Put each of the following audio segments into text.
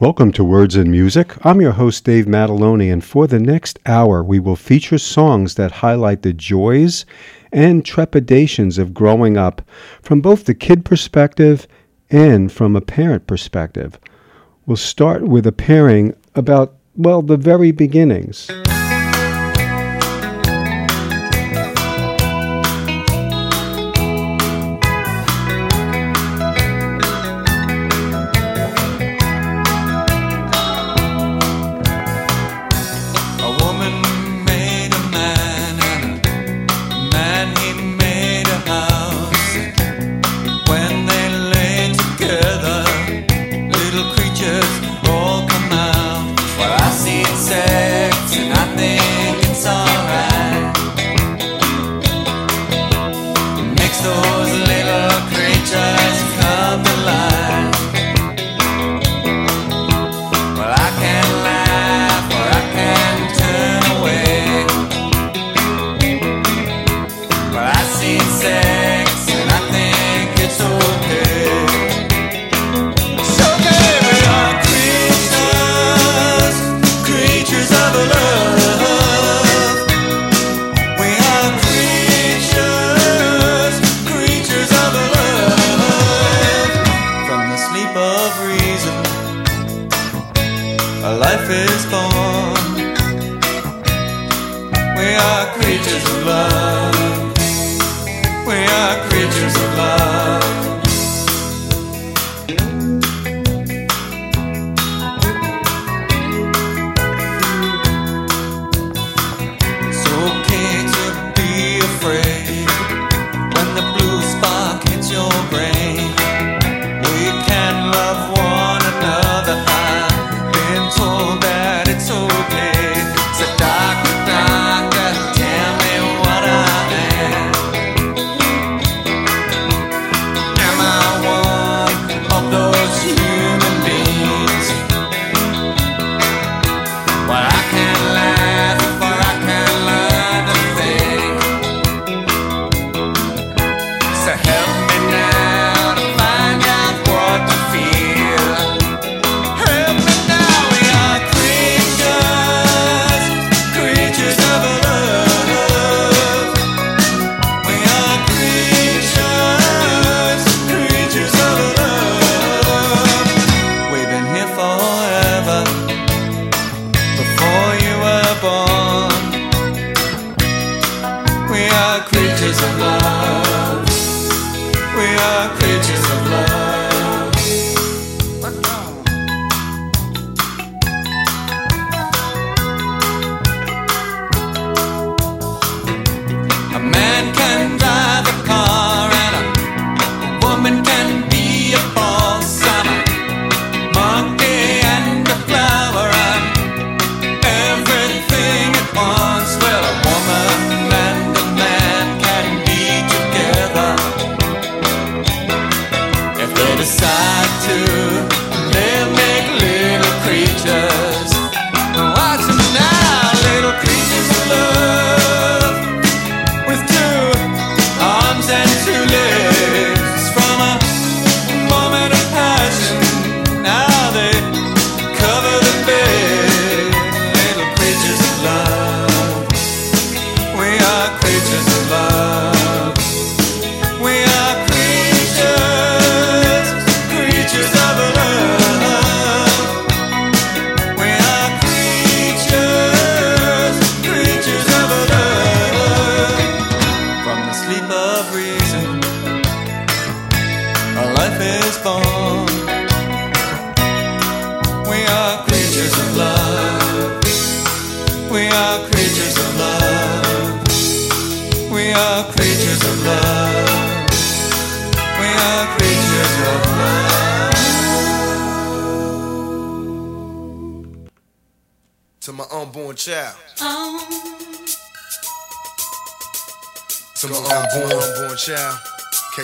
Welcome to Words and Music. I'm your host, Dave Mataloni, and for the next hour, we will feature songs that highlight the joys and trepidations of growing up from both the kid perspective and from a parent perspective. We'll start with a pairing about, well, the very beginnings.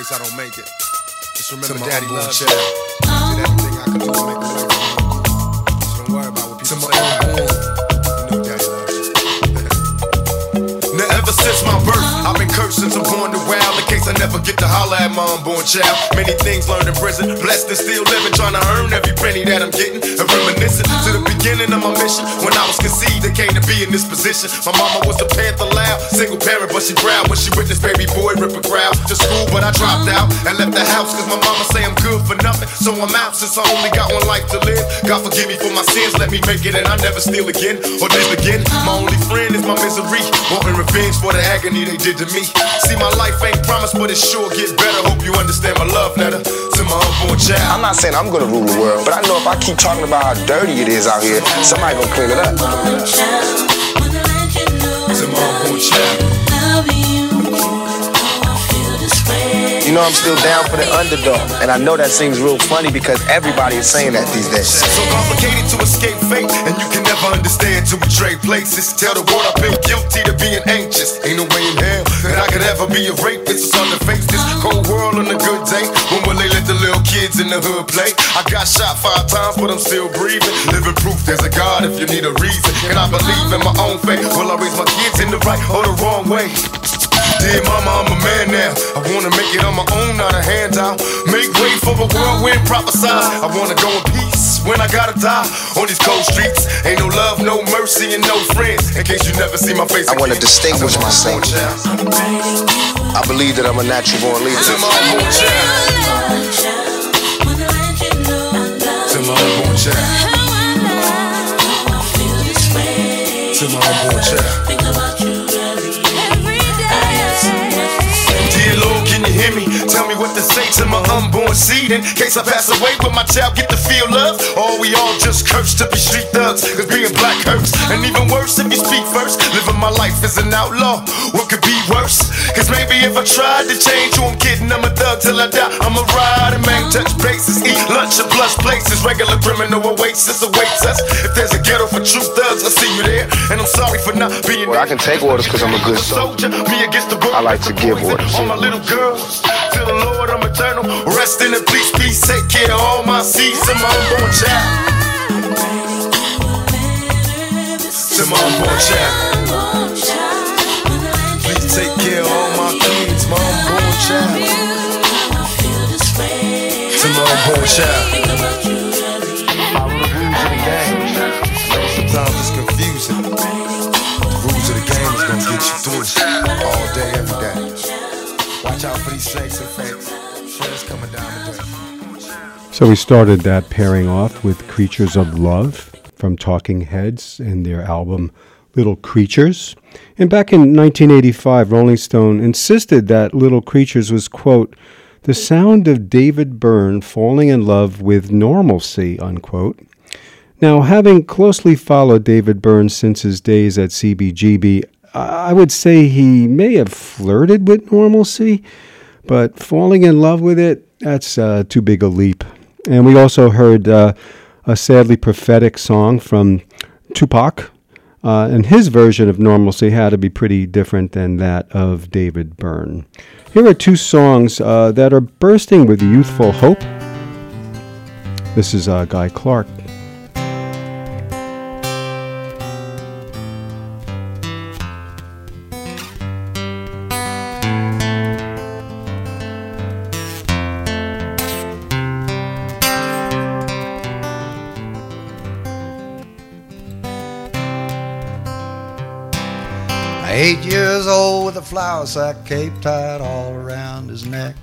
case I don't make it. Just remember, Daddy loves you. Did everything I could do to make it work. Child. Many things learned in prison. Blessed and still living, trying to earn every penny that I'm getting. A Listen to the beginning of my mission. When I was conceived, I came to be in this position. My mama was a Panther loud, single parent, but she proud when she witnessed baby boy rip a crowd to school. But I dropped out and left the house cause my mama say I'm good for nothing. So I'm out since I only got one life to live. God forgive me for my sins, let me make it and I never steal again or live again. My only friend is my misery, wanting revenge for the agony they did to me. See, my life ain't promised, but it sure gets better. Hope you understand my love letter to my unborn child. I'm not saying I'm gonna rule the world, but I know if I keep talking about how dirty it is out here, somebody gonna clean it up. To my unborn child. You know I'm still down for the underdog, and I know that seems real funny because everybody is saying that these days. So complicated to escape fate, and you can never understand till we trade places. Tell the world I've been guilty to being anxious. Ain't no way in hell that I could ever be a rapist. It's hard to face this cold world on a good day. When will they let the little kids in the hood play? I got shot five times, but I'm still breathing. Living proof there's a God if you need a reason. And I believe in my own faith. Will I raise my kids in the right or the wrong way? Dear mama, I'm a man now. I wanna make it on my own, not a handout. Make way for a whirlwind prophesize. I wanna go in peace when I gotta die on these cold streets. Ain't no love, no mercy, and no friends. In case you never see my face, I wanna distinguish myself. I believe that I'm a natural born leader. To my unborn child. To my unborn child. To my unborn child. Dear Lord, can you hear me? Tell me what to say to my unborn seed in case I pass away. Will my child get to feel love? Or we all just cursed to be street thugs? Cause being black hurts. And even worse if you speak first. Living my life as an outlaw. What could be worse? Cause maybe if I tried to change who I'm kidding, I'm a thug till I die. I'm a ride and man, touch bases, eat lunch at plush places. Regular criminal oasis awaits us. If there's a ghetto for true thugs, I'll see you there. And I'm sorry for not being Well, I can take orders because I'm a good soldier. Me against the world. I like to give orders. All my little girls, Lord, I'm eternal. Rest in the peace, peace. Take care of all my seeds and my unborn child. To my unborn child. Please take care of all my kids, my unborn child. To my unborn child. The rules of the game. Sometimes it's confusing. The rules of the game is gonna get you through all day, So we started that pairing off with Creatures of Love from Talking Heads and their album Little Creatures. And back in 1985, Rolling Stone insisted that Little Creatures was, quote, the sound of David Byrne falling in love with normalcy, unquote. Now, having closely followed David Byrne since his days at CBGB, I would say he may have flirted with normalcy, but falling in love with it, that's uh, too big a leap. And we also heard uh, a sadly prophetic song from Tupac, uh, and his version of normalcy had to be pretty different than that of David Byrne. Here are two songs uh, that are bursting with youthful hope. This is uh, Guy Clark. With a flour sack cape tied all around his neck.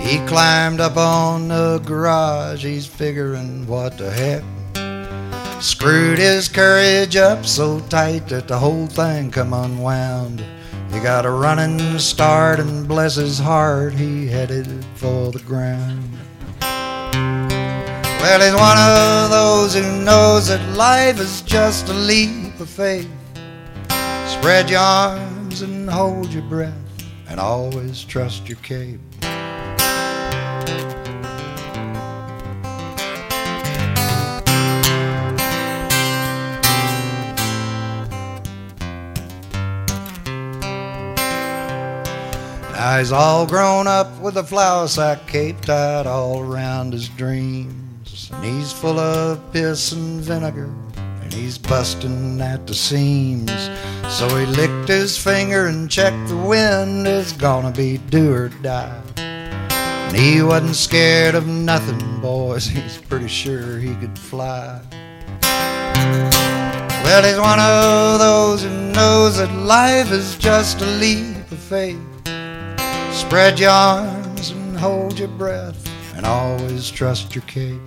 He climbed up on the garage, he's figuring what the heck. Screwed his courage up so tight that the whole thing come unwound. He got a running start and bless his heart, he headed for the ground. Well, he's one of those who knows that life is just a leap of faith. Spread your arms and hold your breath, and always trust your cape. Now he's all grown up with a flour sack cape tied all around his dreams. And he's full of piss and vinegar, he's busting at the seams. So he licked his finger and checked the wind. It's gonna be do or die. And he wasn't scared of nothing, boys. He's pretty sure he could fly. Well, he's one of those who knows that life is just a leap of faith. Spread your arms and hold your breath, and always trust your cape.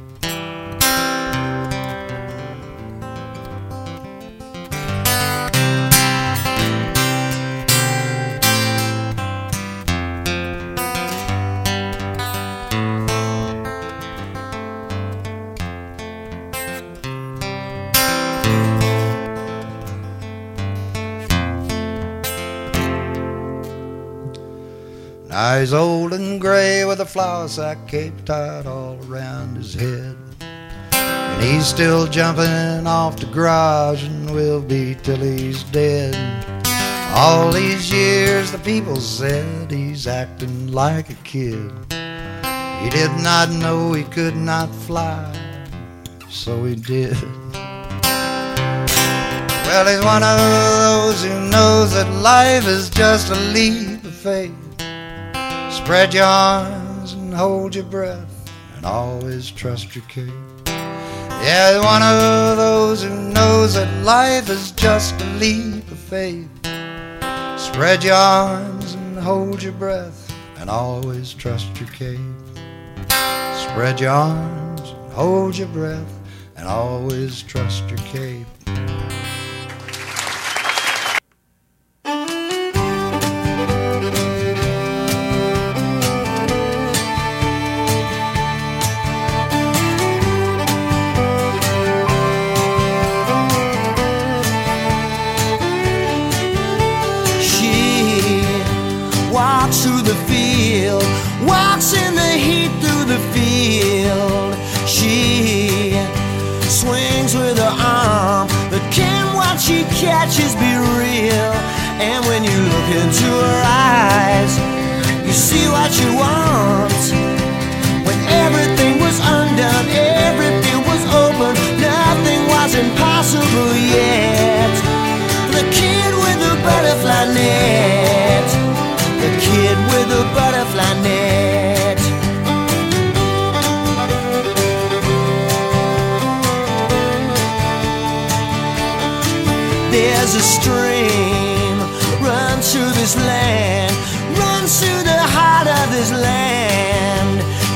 Flour sack cape tied all around his head. And he's still jumping off the garage and will be till he's dead. All these years the people said he's acting like a kid. He did not know he could not fly, so he did. Well, he's one of those who knows that life is just a leap of faith. Spread your arms hold your breath and always trust your cape. Yeah, one of those who knows that life is just a leap of faith. Spread your arms and hold your breath and always trust your cape. Spread your arms and hold your breath and always trust your cape.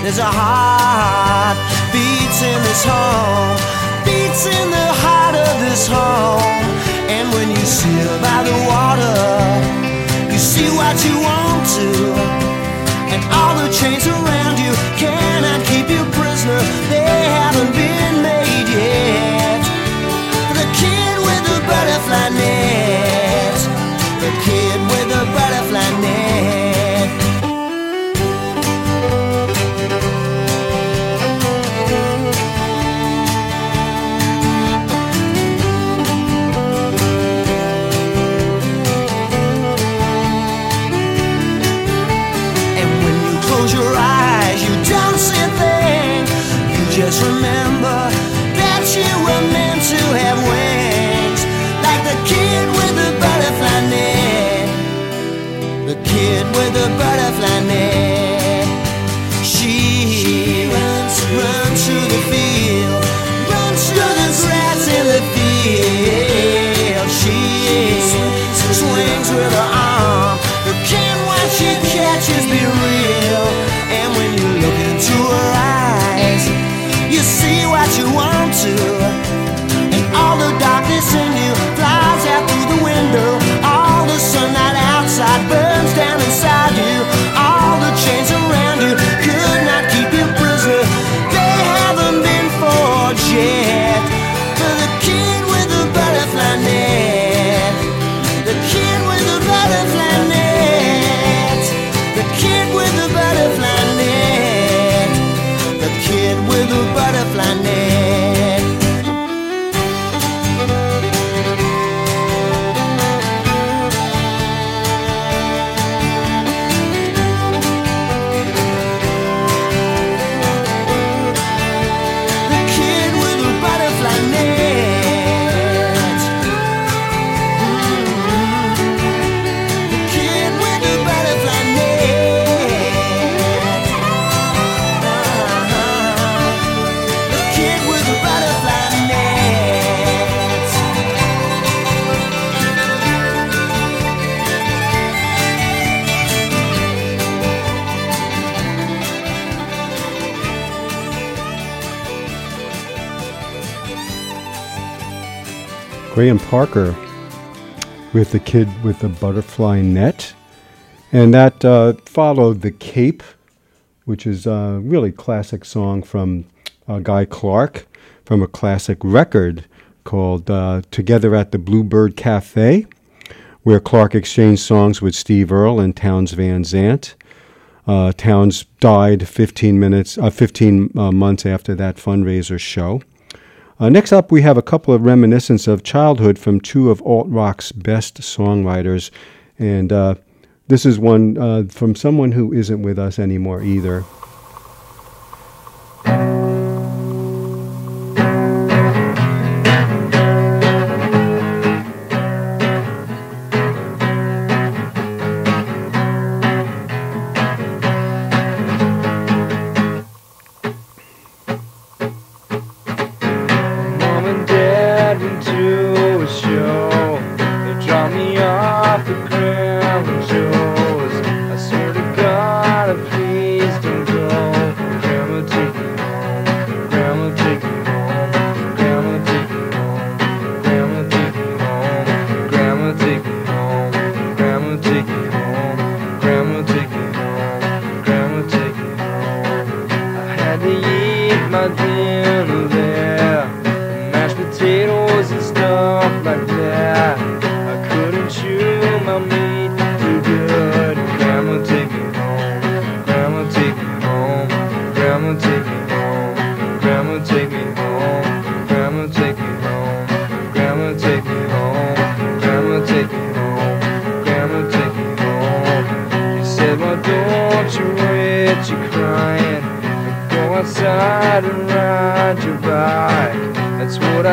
There's a heart beats in this home, beats in the heart of this home. And when you sit by the water, you see what you want to. And all the chains around you cannot keep you prisoner. They haven't been made yet. The kid with the butterfly net. The kid have wings, like the kid with the butterfly net. The kid with the butterfly net. She runs, runs through the field, runs through the grass in the field. She swings with her arm. The kid what she catches be real. And when you look into her eyes, you see what you want to. Graham Parker with the kid with the butterfly net. And that uh, followed The Cape, which is a really classic song from uh, Guy Clark from a classic record called uh, Together at the Bluebird Cafe, where Clark exchanged songs with Steve Earle and Townes Van Zandt. Uh, Townes died 15 minutes, uh, 15 uh, months after that fundraiser show. Uh, next up, we have a couple of reminiscences of childhood from two of alt rock's best songwriters, and uh, this is one uh, from someone who isn't with us anymore either. Yeah.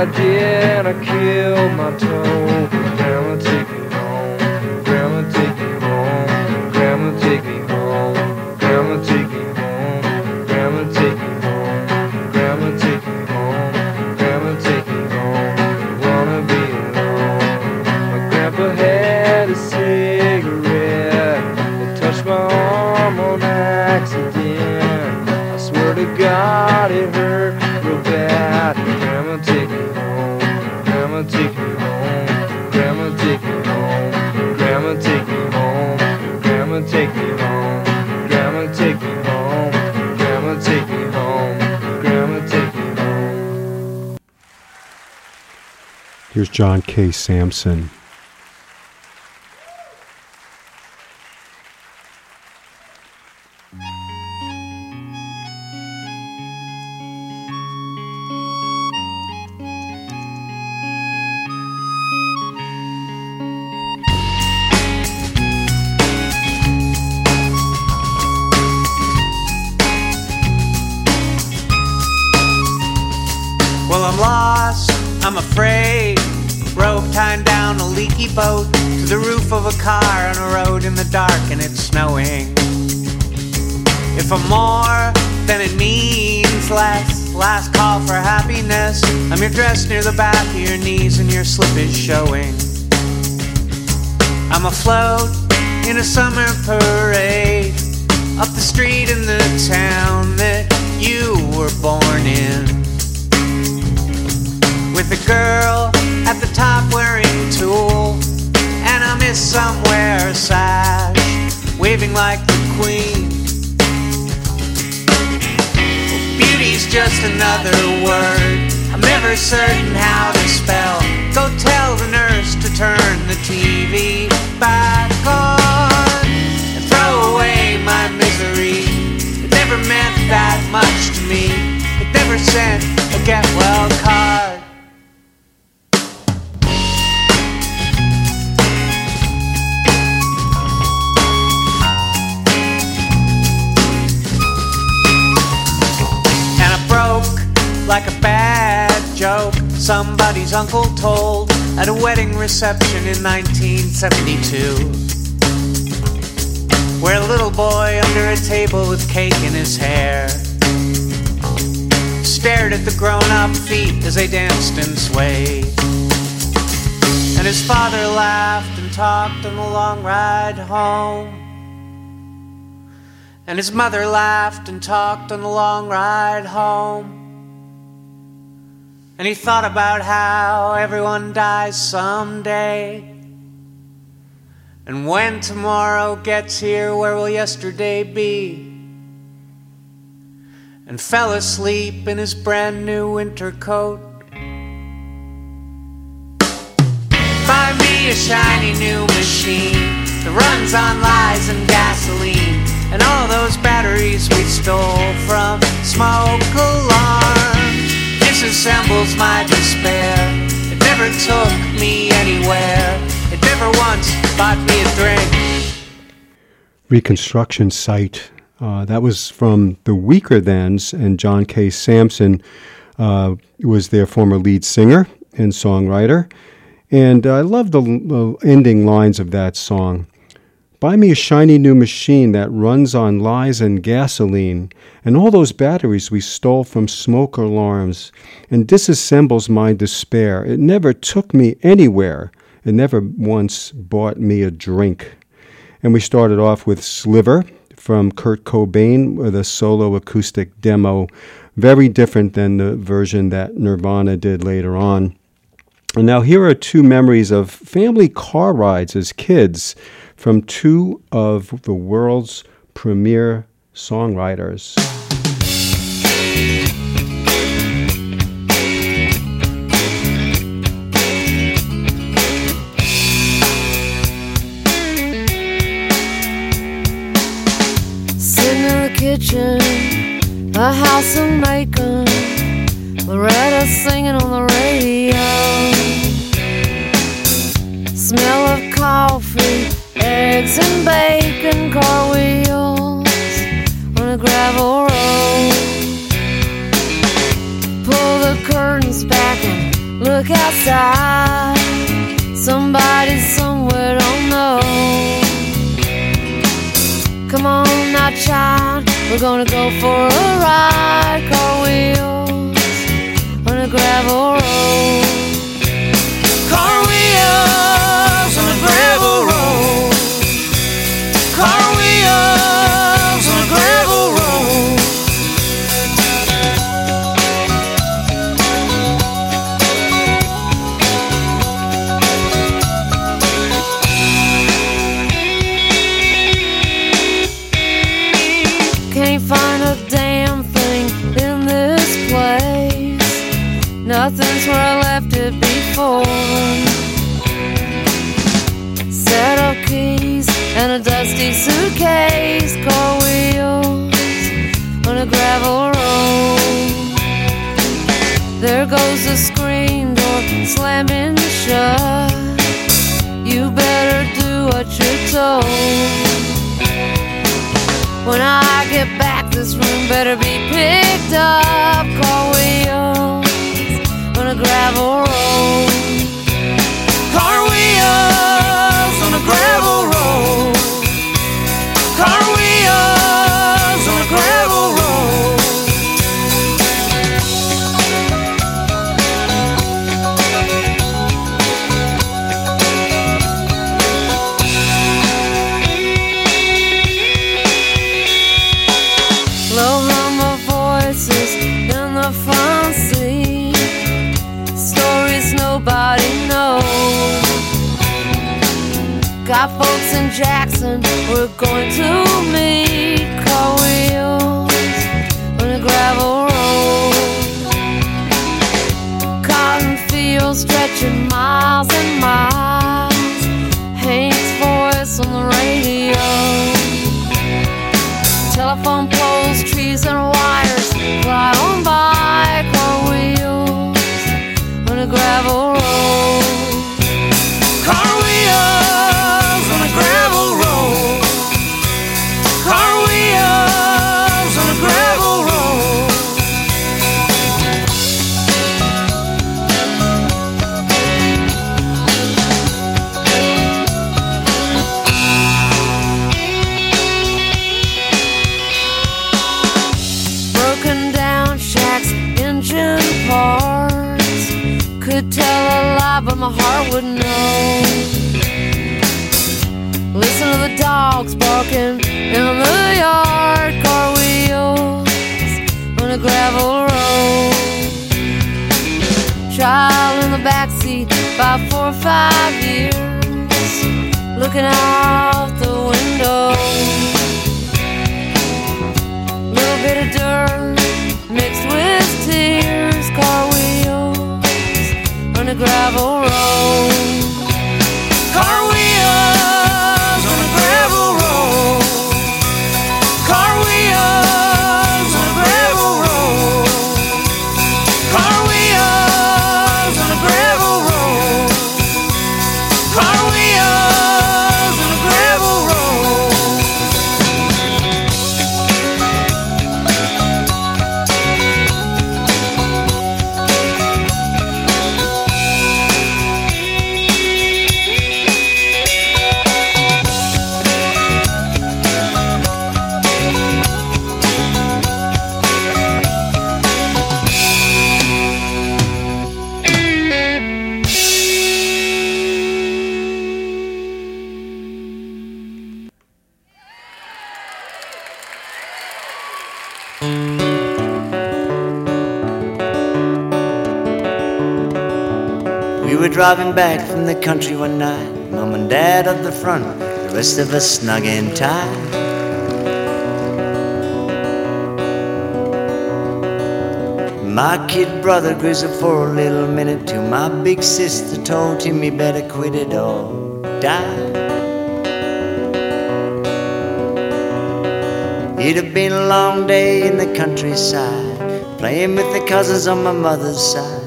I did, I killed my time. John K. Samson. Leaky boat to the roof of a car on a road in the dark and it's snowing. If I'm more, then it means less. Last call for happiness. I'm your dress near the back of your knees and your slip is showing. I'm afloat in a summer parade up the street in the town that you were born in. With a girl at the top wearing tulle, and I miss somewhere a sash, waving like the queen. Beauty's just another word. I'm never certain how to spell. Go tell the nurse to turn the TV back on and throw away my misery. It never meant that much to me. It never sent a get well card. Somebody's uncle told at a wedding reception in 1972. Where a little boy under a table with cake in his hair stared at the grown up feet as they danced and swayed. And his father laughed and talked on the long ride home. And his mother laughed and talked on the long ride home. And he thought about how everyone dies someday. And when tomorrow gets here, where will yesterday be? And fell asleep in his brand new winter coat. Buy me a shiny new machine that runs on lies and gasoline. And all those batteries we stole from smoke alarms my despair. It never took me anywhere. It never once bought me a drink. Reconstruction site. Uh, that was from the Weakerthans, and John K. Samson uh, was their former lead singer and songwriter. And I love the, the ending lines of that song. Buy me a shiny new machine that runs on lies and gasoline, and all those batteries we stole from smoke alarms, and disassembles my despair. It never took me anywhere. It never once bought me a drink. And we started off with Sliver from Kurt Cobain with a solo acoustic demo, very different than the version that Nirvana did later on. And now here are two memories of family car rides as kids from two of the world's premier songwriters. Sitting in the kitchen, a house of Macon, Loretta singing on the radio. Look outside. Somebody somewhere don't know. Come on now, child, we're gonna go for a ride. Car wheels on a gravel road. Car wheels on a gravel road. Car wheels and a dusty suitcase, car wheels on a gravel road. There goes the screen door slamming shut. You better do what you're told. When I get back, this room better be picked up. Car wheels on a gravel road. Car wheels gravel road. Driving back from the country one night, Mom and Dad up the front, the rest of us snug and tight. My kid brother grizzled for a little minute till my big sister told him he better quit it or die. It had been a long day in the countryside, playing with the cousins on my mother's side.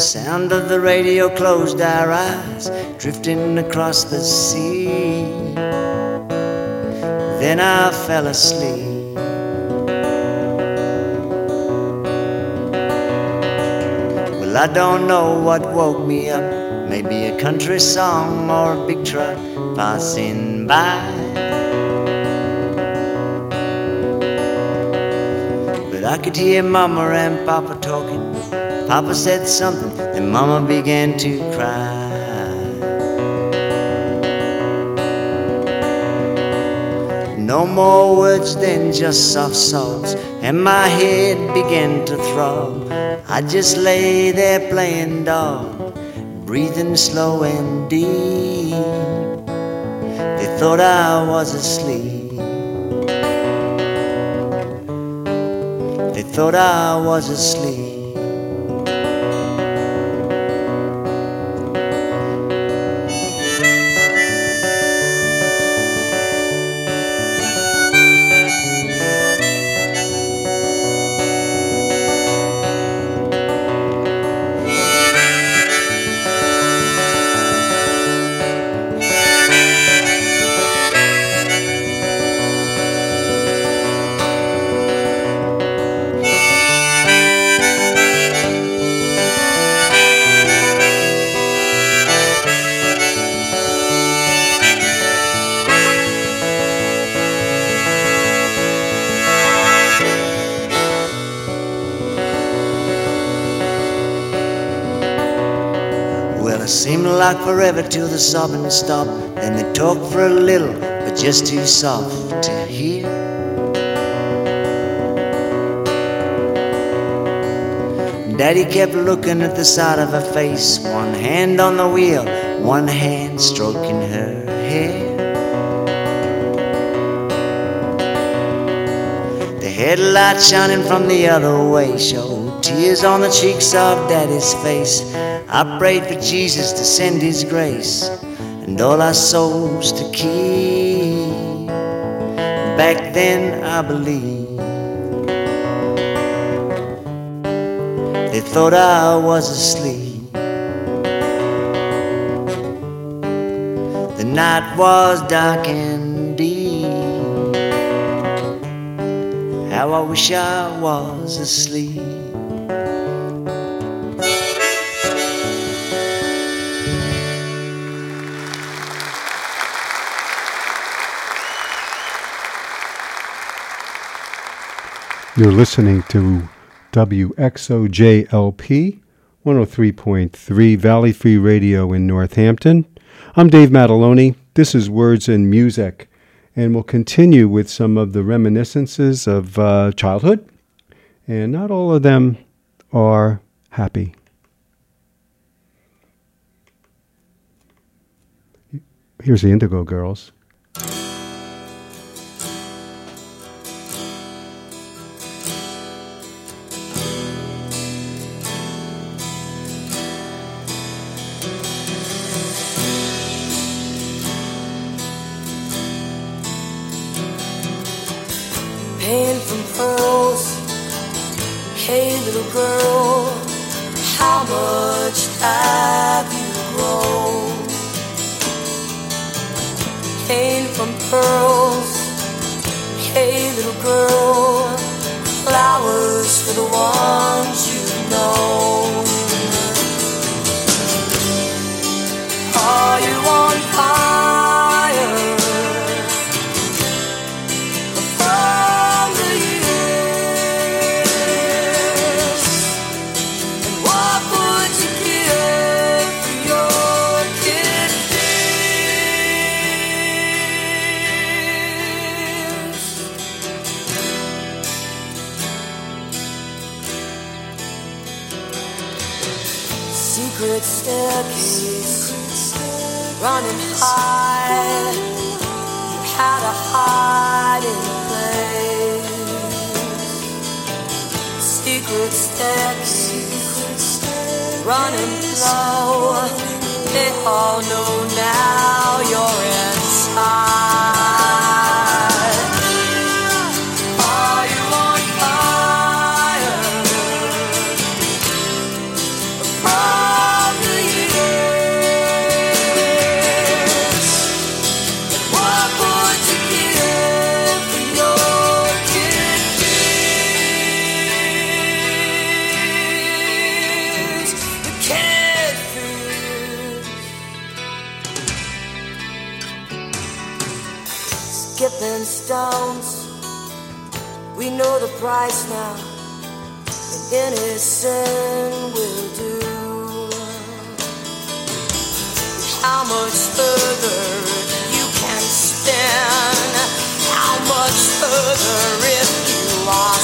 Sound of the radio closed our eyes, drifting across the sea. Then I fell asleep. Well, I don't know what woke me up. Maybe a country song or a big truck passing by. But I could hear Mama and Papa talking. Papa said something, and Mama began to cry. No more words than just soft sobs, and my head began to throb. I just lay there playing dog, breathing slow and deep. They thought I was asleep. They thought I was asleep. Forever till the sobbing stopped. Then they talked for a little, but just too soft to hear. Daddy kept looking at the side of her face, one hand on the wheel, one hand stroking her hair. The headlight shining from the other way showed tears on the cheeks of Daddy's face. I prayed for Jesus to send His grace and all our souls to keep. Back then, I believed they thought I was asleep. The night was dark and deep. How I wish I was asleep. You're listening to WXOJLP 103.3 Valley Free Radio in Northampton. I'm Dave Mataloni. This is Words and Music, and we'll continue with some of the reminiscences of uh, childhood, and not all of them are happy. Here's the Indigo Girls. Pearls. Hey, little girl, flowers for the ones you know. Running high. You had a hiding place. Secret staircase, running low. They all know now you're inside. We know the price now. Any sin will do. How much further you can spin? How much further if you are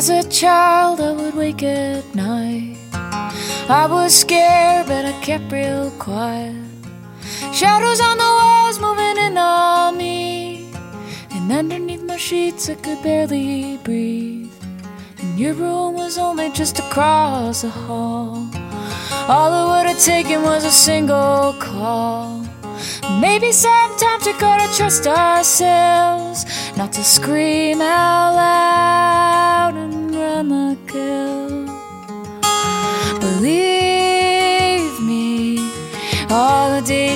As a child, I would wake at night. I was scared, but I kept real quiet. Shadows on the walls moving in on me. And underneath my sheets, I could barely breathe. And your room was only just across the hall. All it would have taken was a single call. Maybe sometimes we gotta trust ourselves not to scream out loud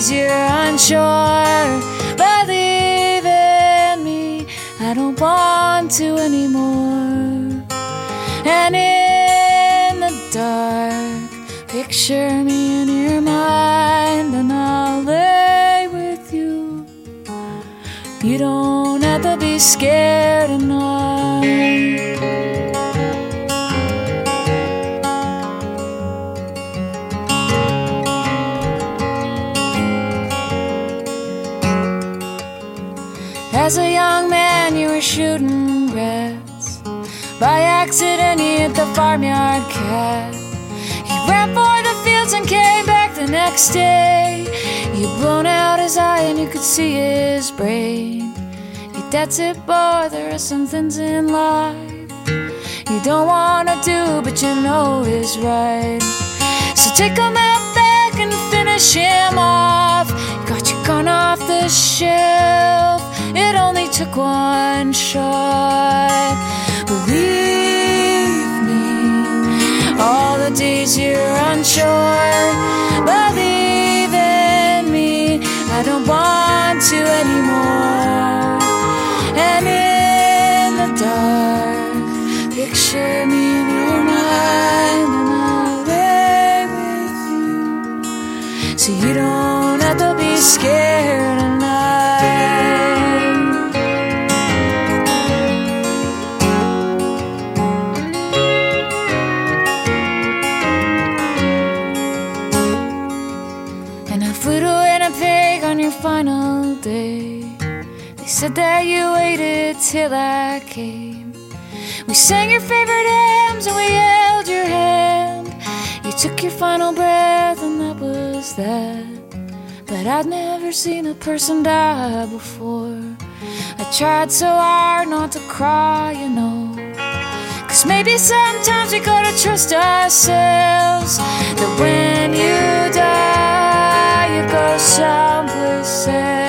days you're unsure, believe in me, I don't want to anymore. And in the dark, picture me in your mind, and I'll lay with you. You don't have to be scared tonight. Shooting rats. By accident, he hit the farmyard cat. He ran for the fields and came back the next day. He'd blown out his eye and you could see his brain. He that's it, boy, there are some things in life you don't wanna do, but you know is right. So take him out back and finish him off. Got your gun off the shelf. It only took one shot. Believe me, all the days you're unsure. Believe in me, I don't want to anymore. And in the dark, picture me in your mind, and I'll with you. So you don't have to be scared said that you waited till I came. We sang your favorite hymns and we held your hand. You took your final breath and that was that. But I'd never seen a person die before. I tried so hard not to cry, you know. Cause maybe sometimes we gotta trust ourselves that when you die, you go someplace else.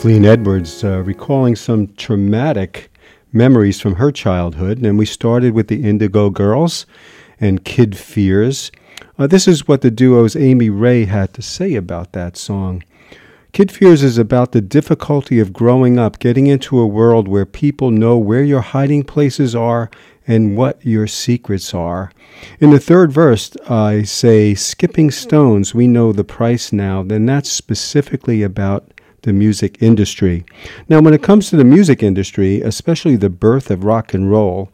Kathleen Edwards uh, recalling some traumatic memories from her childhood. And we started with the Indigo Girls and Kid Fears. Uh, this is what the duo's Amy Ray had to say about that song. Kid Fears is about the difficulty of growing up, getting into a world where people know where your hiding places are and what your secrets are. In the third verse, I say, Skipping stones, we know the price now. Then that's specifically about the music industry. Now, when it comes to the music industry, especially the birth of rock and roll,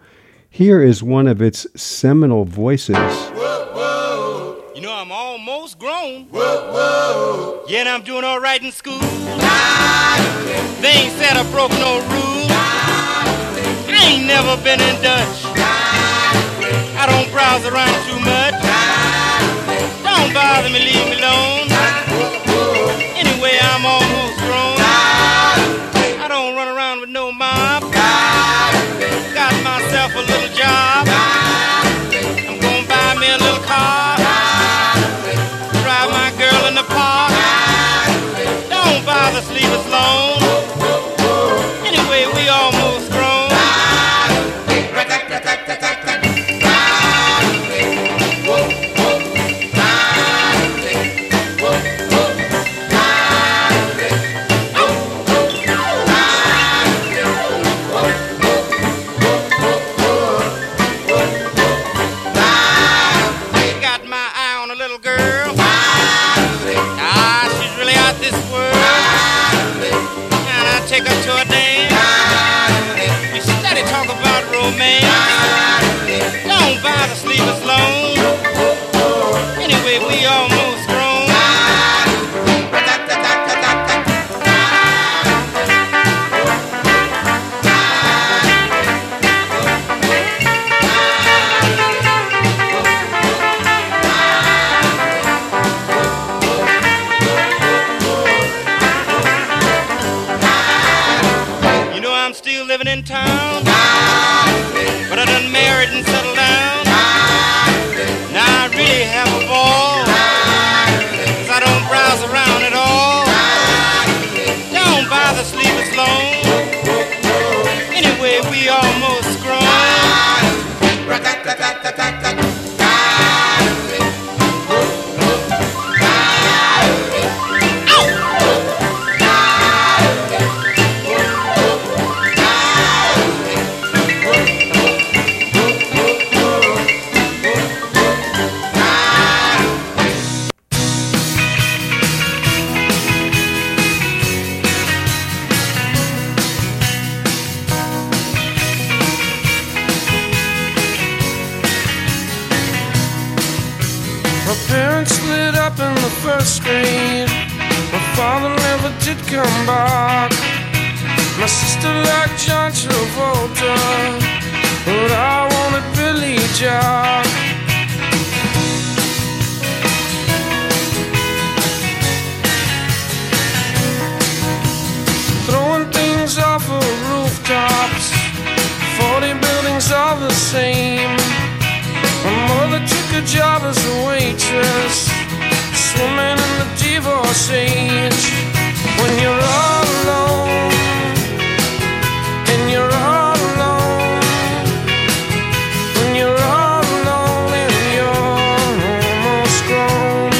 here is one of its seminal voices. You know, I'm almost grown. Yeah, and I'm doing all right in school. They ain't said I broke no rule. I ain't never been in Dutch. I don't browse around too much. Don't bother me, leave me alone. Anyway, I'm almost Got myself a little job. Up in the first grade. My father never did come back. My sister liked John Travolta, but I wanted Billy Jack. Throwing things off of rooftops, 40 buildings all the same. My mother took a job as a waitress, swimming in the divorce age. When you're all alone, and you're all alone, when you're all alone and you're almost grown.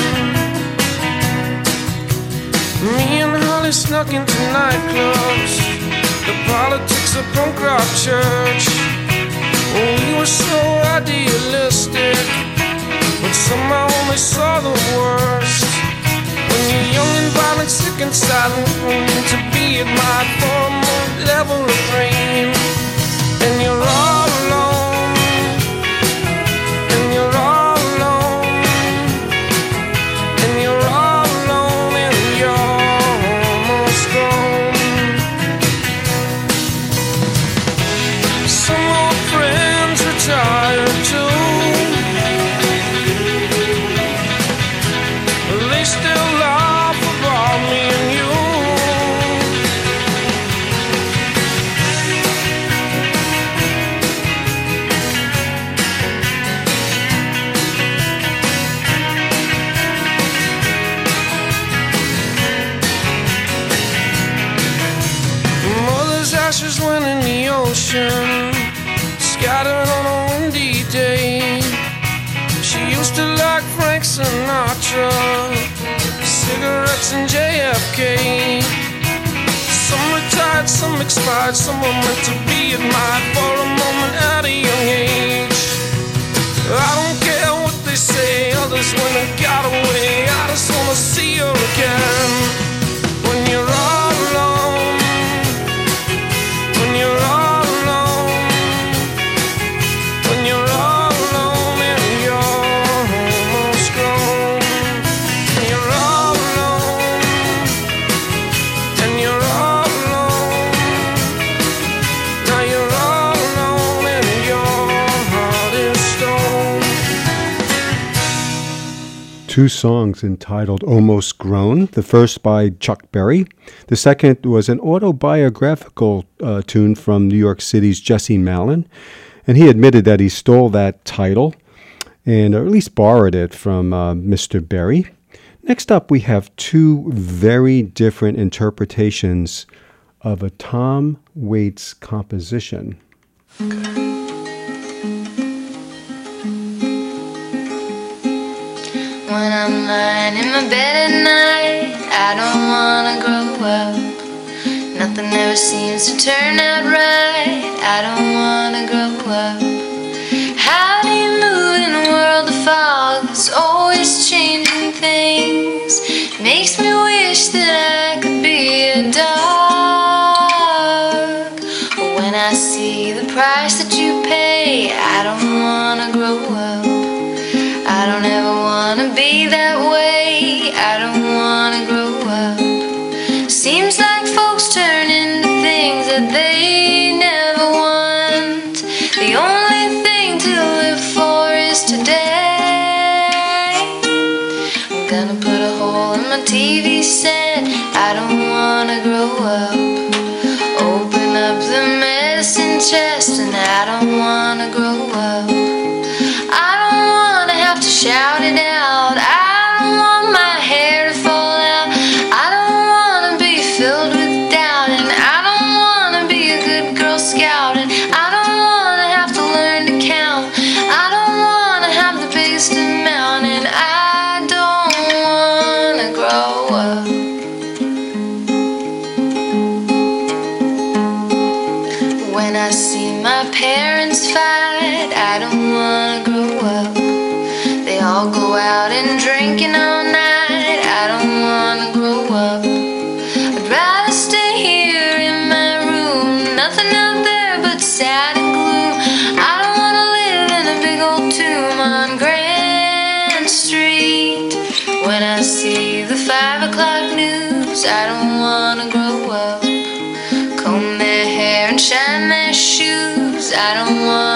Me and Holly snuck into nightclubs, the politics of punk rock church. We were so idealistic, but somehow only saw the worst. When you're young and violent, sick and silent, wanting to be admired for a level of fame, and you're all and JFK. Some retired, some expired, some were meant to be admired for a moment at a young age. I don't care what they say, others went and got away. I just wanna see her again. Two songs entitled Almost Grown, the first by Chuck Berry. The second was an autobiographical uh, tune from New York City's Jesse Malin. And he admitted that he stole that title, and or at least borrowed it from uh, Mr. Berry. Next up, we have two very different interpretations of a Tom Waits composition. When I'm lying in my bed at night, I don't wanna grow up. Nothing ever seems to turn out right. I don't wanna grow up. How do you move in a world I don't want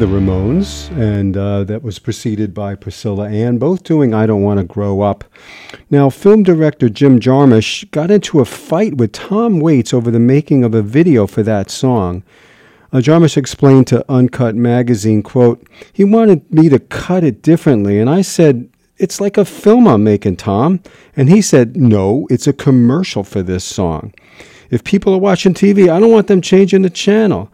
the Ramones, and uh, that was preceded by Priscilla Ann, both doing I Don't Want to Grow Up. Now, film director Jim Jarmusch got into a fight with Tom Waits over the making of a video for that song. Uh, Jarmusch explained to Uncut Magazine, quote, He wanted me to cut it differently, and I said, It's like a film I'm making, Tom. And he said, No, it's a commercial for this song. If people are watching TV, I don't want them changing the channel.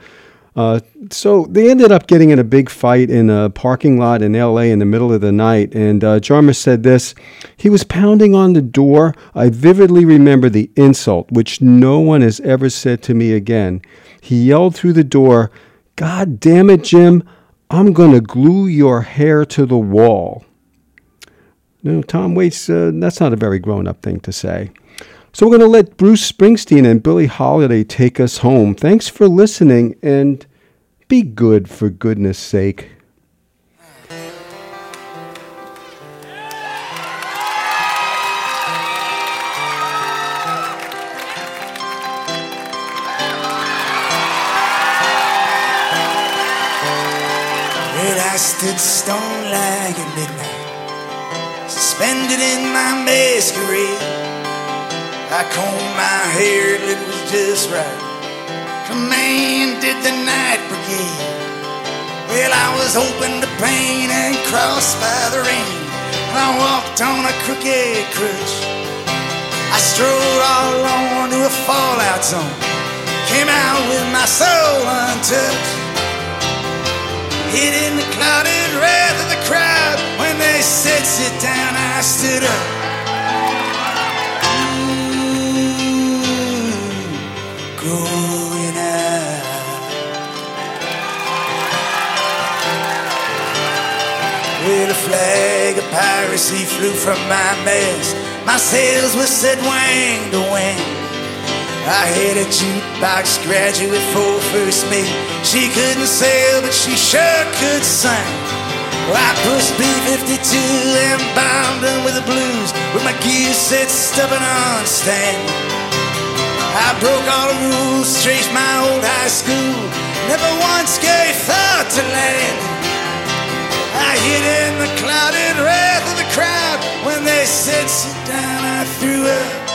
Uh, so they ended up getting in a big fight in a parking lot in LA in the middle of the night. And uh, Jarmus said this He was pounding on the door. I vividly remember the insult, which no one has ever said to me again. He yelled through the door, God damn it, Jim, I'm going to glue your hair to the wall. No, Tom Waits, uh, that's not a very grown up thing to say. So we're going to let Bruce Springsteen and Billie Holiday take us home. Thanks for listening and be good for goodness sake. Stood stone like at midnight, suspended in my masquerade. I combed my hair till it was just right. Commanded the night brigade. Well, I was open to pain and crossed by the rain. And I walked on a crooked crutch. I strode all alone to a fallout zone. Came out with my soul untouched. Hid in the clouded wrath of the crowd. When they said sit down, I stood up. Well, a flag of piracy flew from my mast. My sails were set wing to wing. I had a jukebox graduate for first mate. She couldn't sail, but she sure could sing. Well, I pushed B-52 and bombed them with the blues with my gear set stubborn on stand. I broke all the rules, traced my old high school. Never once gave thought to land. I hid in the clouded wrath of the crowd. When they said sit down, I threw up.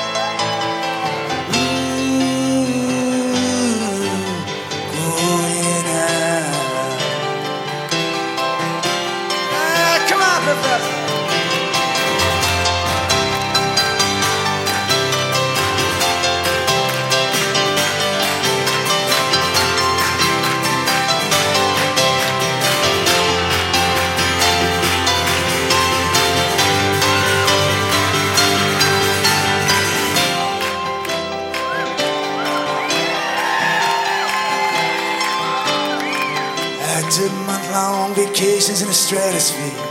Long vacations in the stratosphere.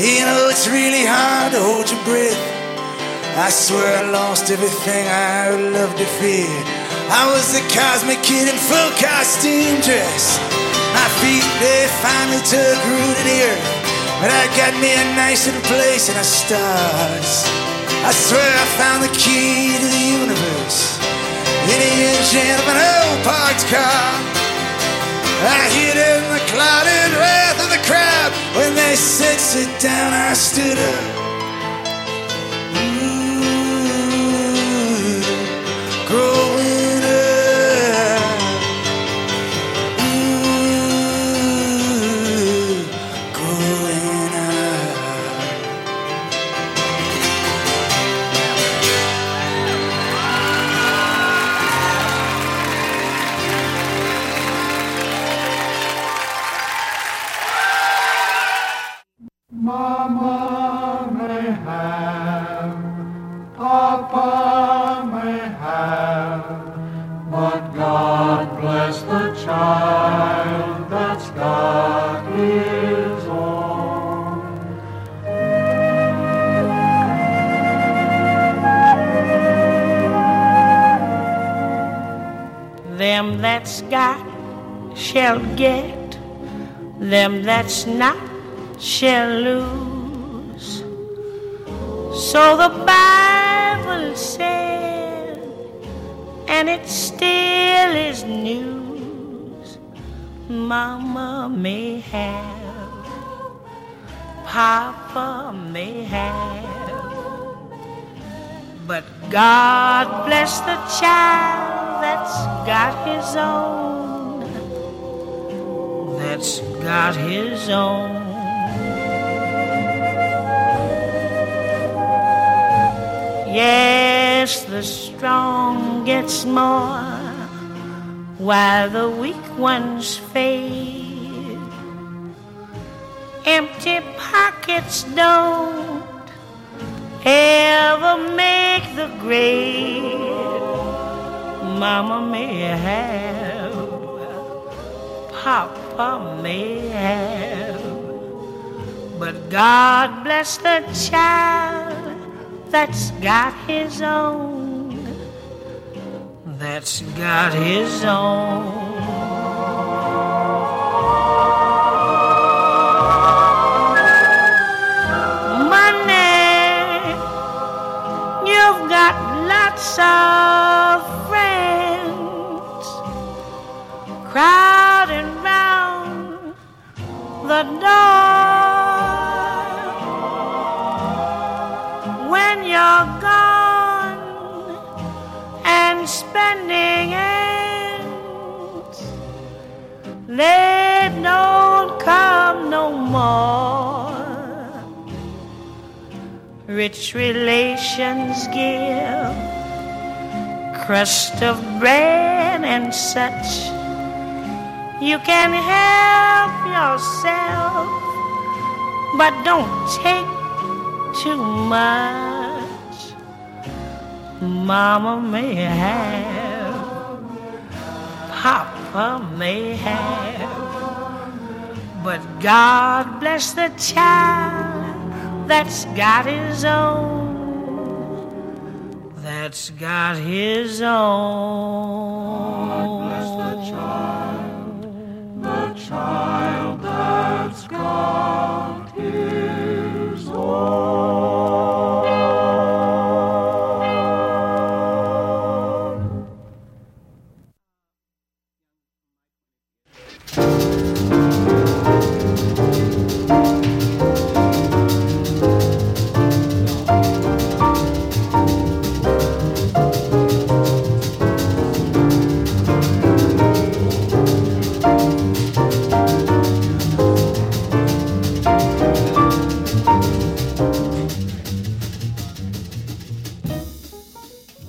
You know, it's really hard to hold your breath. I swear I lost everything I loved to fear. I was the cosmic kid in full costume dress. My feet, they finally took root in the earth. But I got me a nice little place in the stars. I swear I found the key to the universe in the engine of an old parked car. I hid in the clouded wrath of the crowd. When they said sit down, I stood up. Mama may have, Papa may have, but God bless the child that's got his own. Them that's got shall get, them that's not shall lose. So the Bible said, and it still is news. Mama may have, Papa may have, but God bless the child that's got his own, that's got his own. Yes, the strong gets more while the weak ones fade. Empty pockets don't ever make the grade. Mama may have, Papa may have, but God bless the child that's got his own, that's got his own. Money, you've got lots of they don't come no more. Rich relations give crust of bread and such. You can help yourself, but don't take too much. Mama may have, some may have. But God bless the child that's got his own, that's got his own. God bless the child, the child that's got his own.